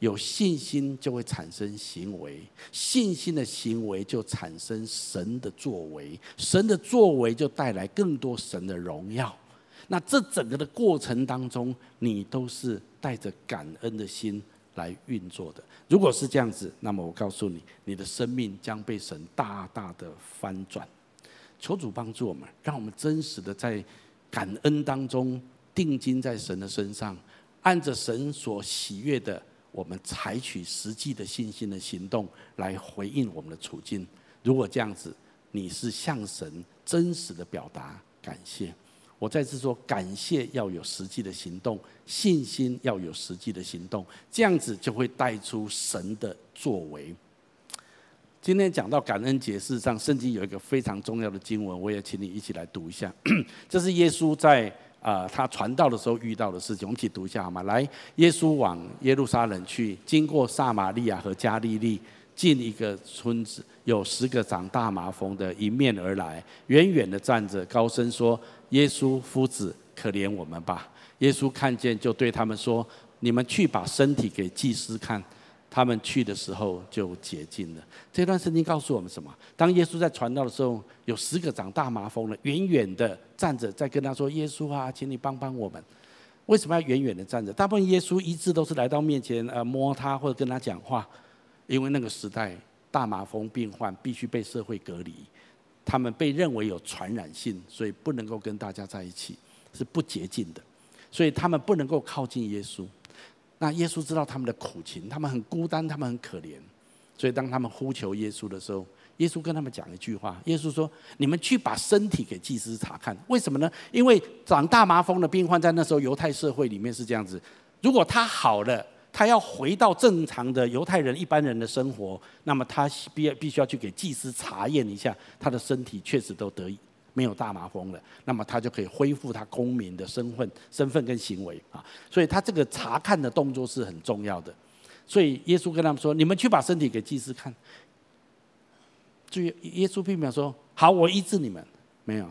有信心就会产生行为，信心的行为就产生神的作为，神的作为就带来更多神的荣耀。那这整个的过程当中，你都是带着感恩的心来运作的。如果是这样子，那么我告诉你，你的生命将被神大大的翻转。求主帮助我们，让我们真实的在感恩当中定睛在神的身上，按着神所喜悦的，我们采取实际的信心的行动来回应我们的处境。如果这样子，你是向神真实的表达感谢。我再次说，感谢要有实际的行动，信心要有实际的行动，这样子就会带出神的作为。今天讲到感恩节，事实上圣经有一个非常重要的经文，我也请你一起来读一下。这是耶稣在啊、呃、他传道的时候遇到的事情，我们一起读一下好吗？来，耶稣往耶路撒冷去，经过撒玛利亚和加利利，进一个村子，有十个长大麻风的迎面而来，远远的站着，高声说。耶稣夫子，可怜我们吧！耶稣看见，就对他们说：“你们去把身体给祭司看。”他们去的时候就洁净了。这段圣经告诉我们什么？当耶稣在传道的时候，有十个长大麻风的，远远的站着，在跟他说：“耶稣啊，请你帮帮我们。”为什么要远远的站着？大部分耶稣一直都是来到面前，呃，摸他或者跟他讲话，因为那个时代大麻风病患必须被社会隔离。他们被认为有传染性，所以不能够跟大家在一起，是不洁净的，所以他们不能够靠近耶稣。那耶稣知道他们的苦情，他们很孤单，他们很可怜，所以当他们呼求耶稣的时候，耶稣跟他们讲一句话：耶稣说：“你们去把身体给祭司查看。”为什么呢？因为长大麻风的病患在那时候犹太社会里面是这样子，如果他好了。他要回到正常的犹太人一般人的生活，那么他必必须要去给祭司查验一下，他的身体确实都得以没有大麻风了，那么他就可以恢复他公民的身份、身份跟行为啊。所以他这个查看的动作是很重要的。所以耶稣跟他们说：“你们去把身体给祭司看。”注意，耶稣并没有说：“好，我医治你们。”没有。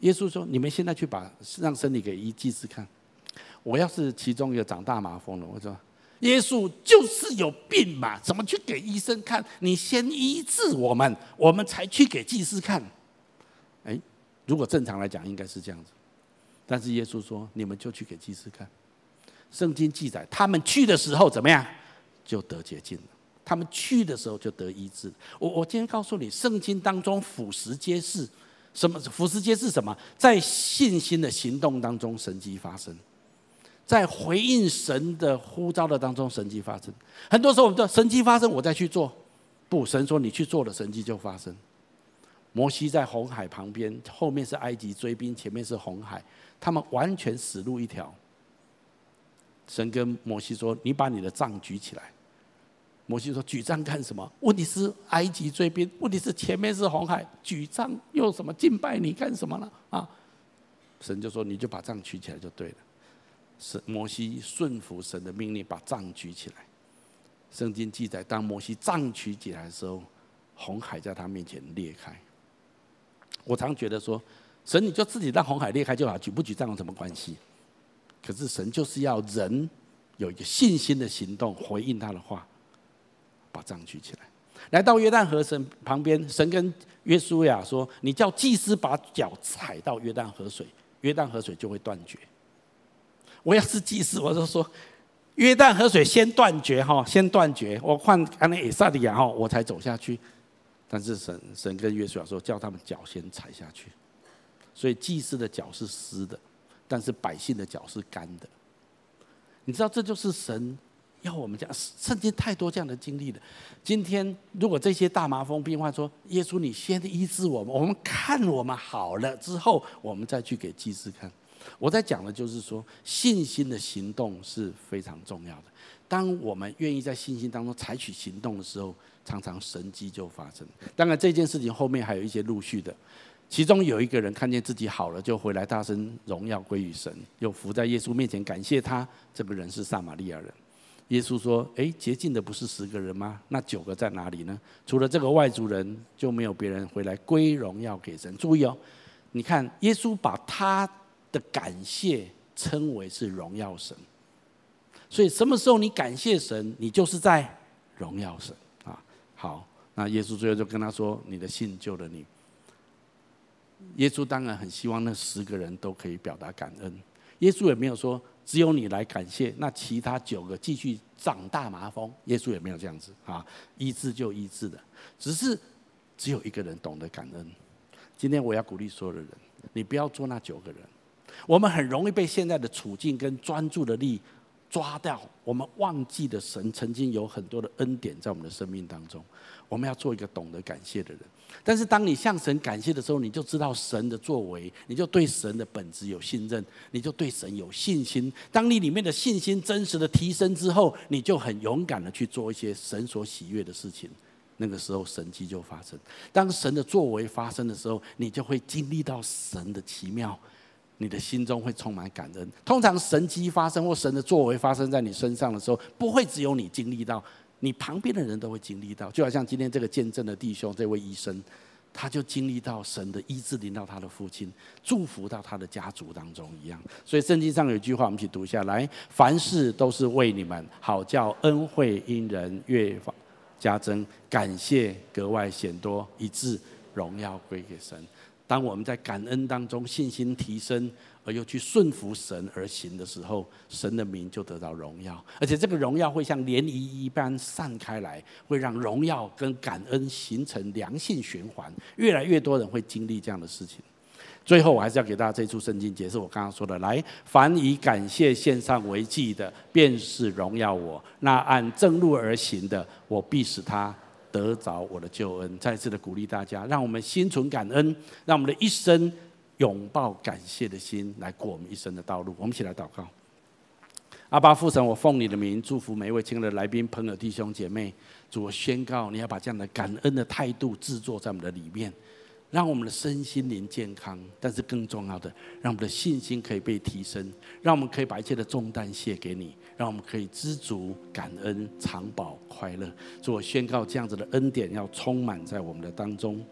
耶稣说：“你们现在去把让身体给医祭司看。”我要是其中一个长大麻风了，我说。耶稣就是有病嘛，怎么去给医生看？你先医治我们，我们才去给祭司看。如果正常来讲，应该是这样子。但是耶稣说：“你们就去给祭司看。”圣经记载，他们去的时候怎么样？就得洁净了。他们去的时候就得医治。我我今天告诉你，圣经当中俯拾皆是。什么？俯拾皆是什么？在信心的行动当中，神迹发生。在回应神的呼召的当中，神迹发生。很多时候，我们说神迹发生，我再去做。不，神说你去做了，神迹就发生。摩西在红海旁边，后面是埃及追兵，前面是红海，他们完全死路一条。神跟摩西说：“你把你的杖举起来。”摩西说：“举杖干什么？问题是埃及追兵，问题是前面是红海，举杖用什么敬拜你干什么呢？”啊，神就说：“你就把杖举起来就对了。”是摩西顺服神的命令，把杖举起来。圣经记载，当摩西杖举起来的时候，红海在他面前裂开。我常觉得说，神你就自己让红海裂开就好，举不举杖有什么关系？可是神就是要人有一个信心的行动，回应他的话，把杖举起来。来到约旦河神旁边，神跟约书亚说：“你叫祭司把脚踩到约旦河水，约旦河水就会断绝。”我要是祭司，我就说，约旦河水先断绝哈，先断绝。我换安那以撒的哈，我才走下去。但是神神跟约书亚说，叫他们脚先踩下去。所以祭司的脚是湿的，但是百姓的脚是干的。你知道这就是神要我们讲，圣经太多这样的经历了。今天如果这些大麻风病患说，耶稣你先医治我们，我们看我们好了之后，我们再去给祭司看。我在讲的就是说，信心的行动是非常重要的。当我们愿意在信心当中采取行动的时候，常常神迹就发生。当然，这件事情后面还有一些陆续的。其中有一个人看见自己好了，就回来大声荣耀归于神，又伏在耶稣面前感谢他。这个人是撒玛利亚人。耶稣说：“诶，洁净的不是十个人吗？那九个在哪里呢？除了这个外族人，就没有别人回来归荣耀给神。注意哦，你看耶稣把他。”的感谢称为是荣耀神，所以什么时候你感谢神，你就是在荣耀神。好，那耶稣最后就跟他说：“你的信救了你。”耶稣当然很希望那十个人都可以表达感恩。耶稣也没有说只有你来感谢，那其他九个继续长大麻风。耶稣也没有这样子啊，医治就医治的，只是只有一个人懂得感恩。今天我要鼓励所有的人，你不要做那九个人。我们很容易被现在的处境跟专注的力抓掉，我们忘记的神曾经有很多的恩典在我们的生命当中。我们要做一个懂得感谢的人。但是当你向神感谢的时候，你就知道神的作为，你就对神的本质有信任，你就对神有信心。当你里面的信心真实的提升之后，你就很勇敢的去做一些神所喜悦的事情。那个时候神迹就发生。当神的作为发生的时候，你就会经历到神的奇妙。你的心中会充满感恩。通常神迹发生或神的作为发生在你身上的时候，不会只有你经历到，你旁边的人都会经历到。就好像今天这个见证的弟兄，这位医生，他就经历到神的医治临到他的父亲，祝福到他的家族当中一样。所以圣经上有一句话，我们一起读下来：凡事都是为你们好，叫恩惠因人越发加增，感谢格外显多，以致荣耀归给神。当我们在感恩当中信心提升，而又去顺服神而行的时候，神的名就得到荣耀，而且这个荣耀会像涟漪一般散开来，会让荣耀跟感恩形成良性循环，越来越多人会经历这样的事情。最后，我还是要给大家这一处圣经解释我刚刚说的：来，凡以感谢献上为祭的，便是荣耀我；那按正路而行的，我必使他。得着我的救恩，再次的鼓励大家，让我们心存感恩，让我们的一生拥抱感谢的心来过我们一生的道路。我们一起来祷告。阿爸父神，我奉你的名祝福每一位亲爱的来宾、朋友、弟兄姐妹。主，我宣告，你要把这样的感恩的态度制作在我们的里面。让我们的身心灵健康，但是更重要的，让我们的信心可以被提升，让我们可以把一切的重担卸给你，让我们可以知足感恩、常保快乐。所以我宣告这样子的恩典要充满在我们的当中。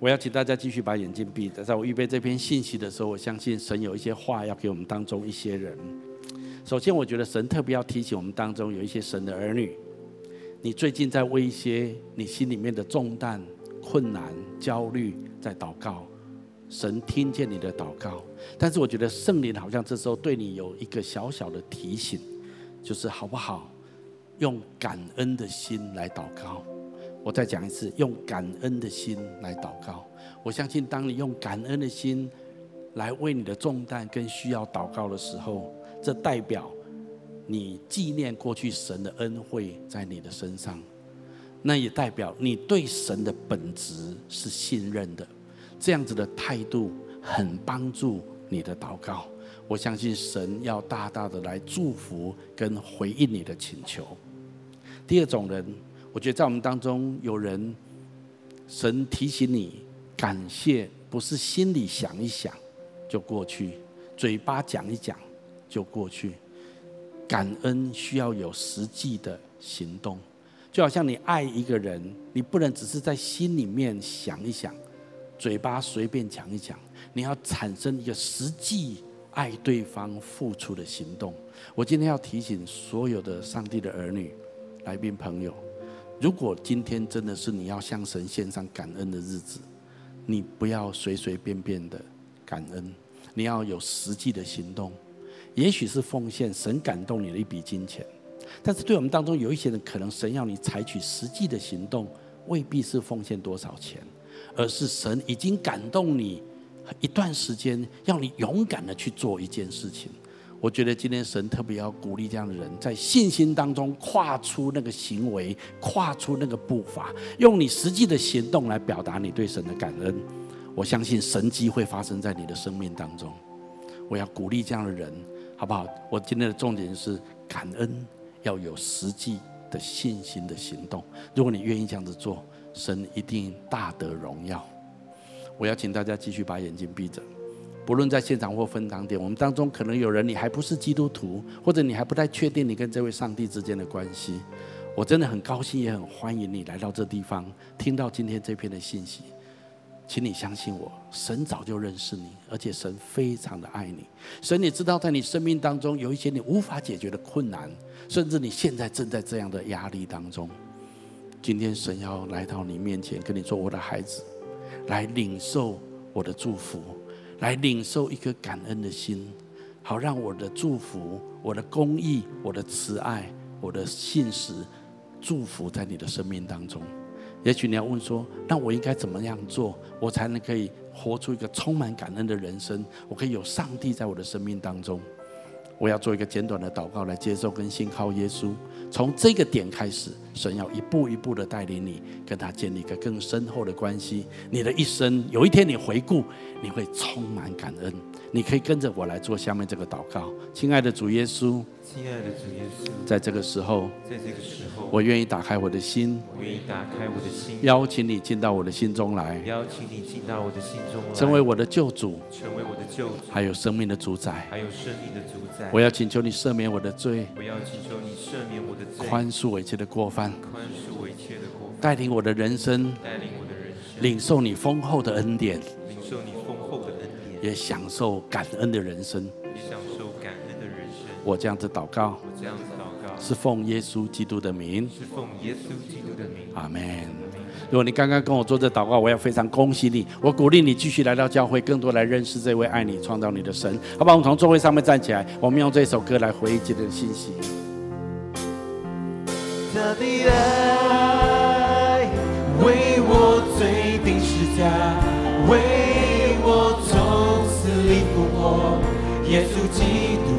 我要请大家继续把眼睛闭着，在我预备这篇信息的时候，我相信神有一些话要给我们当中一些人。首先，我觉得神特别要提醒我们当中有一些神的儿女，你最近在为一些你心里面的重担。困难、焦虑，在祷告，神听见你的祷告，但是我觉得圣灵好像这时候对你有一个小小的提醒，就是好不好用感恩的心来祷告？我再讲一次，用感恩的心来祷告。我相信，当你用感恩的心来为你的重担跟需要祷告的时候，这代表你纪念过去神的恩惠在你的身上。那也代表你对神的本质是信任的，这样子的态度很帮助你的祷告。我相信神要大大的来祝福跟回应你的请求。第二种人，我觉得在我们当中有人，神提醒你感谢，不是心里想一想就过去，嘴巴讲一讲就过去，感恩需要有实际的行动。就好像你爱一个人，你不能只是在心里面想一想，嘴巴随便讲一讲，你要产生一个实际爱对方、付出的行动。我今天要提醒所有的上帝的儿女、来宾朋友，如果今天真的是你要向神献上感恩的日子，你不要随随便便的感恩，你要有实际的行动。也许是奉献，神感动你的一笔金钱。但是，对我们当中有一些人，可能神要你采取实际的行动，未必是奉献多少钱，而是神已经感动你一段时间，要你勇敢的去做一件事情。我觉得今天神特别要鼓励这样的人，在信心当中跨出那个行为，跨出那个步伐，用你实际的行动来表达你对神的感恩。我相信神迹会发生在你的生命当中。我要鼓励这样的人，好不好？我今天的重点是感恩。要有实际的信心的行动。如果你愿意这样子做，神一定大得荣耀。我要请大家继续把眼睛闭着，不论在现场或分堂点，我们当中可能有人你还不是基督徒，或者你还不太确定你跟这位上帝之间的关系。我真的很高兴，也很欢迎你来到这地方，听到今天这篇的信息。请你相信我，神早就认识你，而且神非常的爱你。神也知道在你生命当中有一些你无法解决的困难，甚至你现在正在这样的压力当中。今天神要来到你面前，跟你说：“我的孩子，来领受我的祝福，来领受一颗感恩的心，好让我的祝福、我的公义、我的慈爱、我的信实，祝福在你的生命当中。也许你要问说，那我应该怎么样做，我才能可以活出一个充满感恩的人生？我可以有上帝在我的生命当中。我要做一个简短的祷告，来接受跟信靠耶稣。从这个点开始，神要一步一步的带领你，跟他建立一个更深厚的关系。你的一生，有一天你回顾，你会充满感恩。你可以跟着我来做下面这个祷告，亲爱的主耶稣。亲爱的主耶稣，在这个时候，在这个时候，我愿意打开我的心，我愿意打开我的心，邀请你进到我的心中来，邀请你进到我的心中来，成为我的救主，成为我的救主，还有生命的主宰，还有生命的主宰。我要请求你赦免我的罪，我要请求你赦免我的罪，宽恕我一切的过犯，宽恕我一切的过犯，带领我的人生，带领我的人生，领受你丰厚的恩典，领受你丰厚的恩典，也享受感恩的人生。我这样子祷告，我这样子祷告，是奉耶稣基督的名，是奉耶稣基督的名。阿门。如果你刚刚跟我做这祷告，我要非常恭喜你，我鼓励你继续来到教会，更多来认识这位爱你、创造你的神。好吧，我们从座位上面站起来，我们用这首歌来回应今天的信息。他的爱为我最定十架，为我从死里复活，耶稣基督。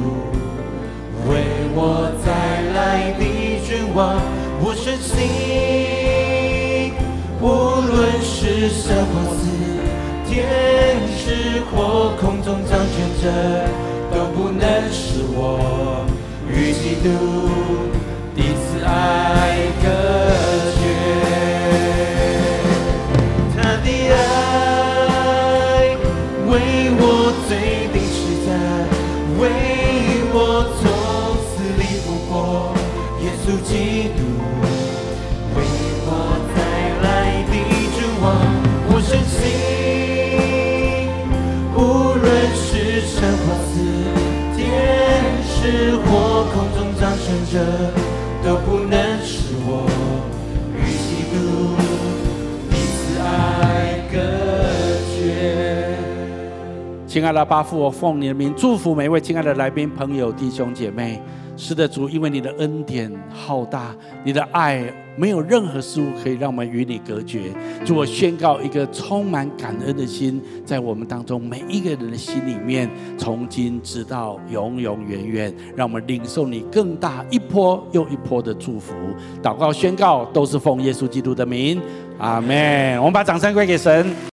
我再来的君王，我深信，无论是生或死，天使或空中掌权者，都不能使我与基督彼此爱隔稣基督，为我带来的主王，我深信，无论是生或死，天使或空中掌权者，都不能使我与基督彼此爱隔绝。亲爱的巴父，我奉你的名祝福每一位亲爱的来宾、朋友、弟兄姐妹。是的，主，因为你的恩典浩大，你的爱没有任何事物可以让我们与你隔绝。主，我宣告一个充满感恩的心，在我们当中每一个人的心里面，从今直到永永远远，让我们领受你更大一波又一波的祝福。祷告宣告，都是奉耶稣基督的名，阿门。我们把掌声归给神。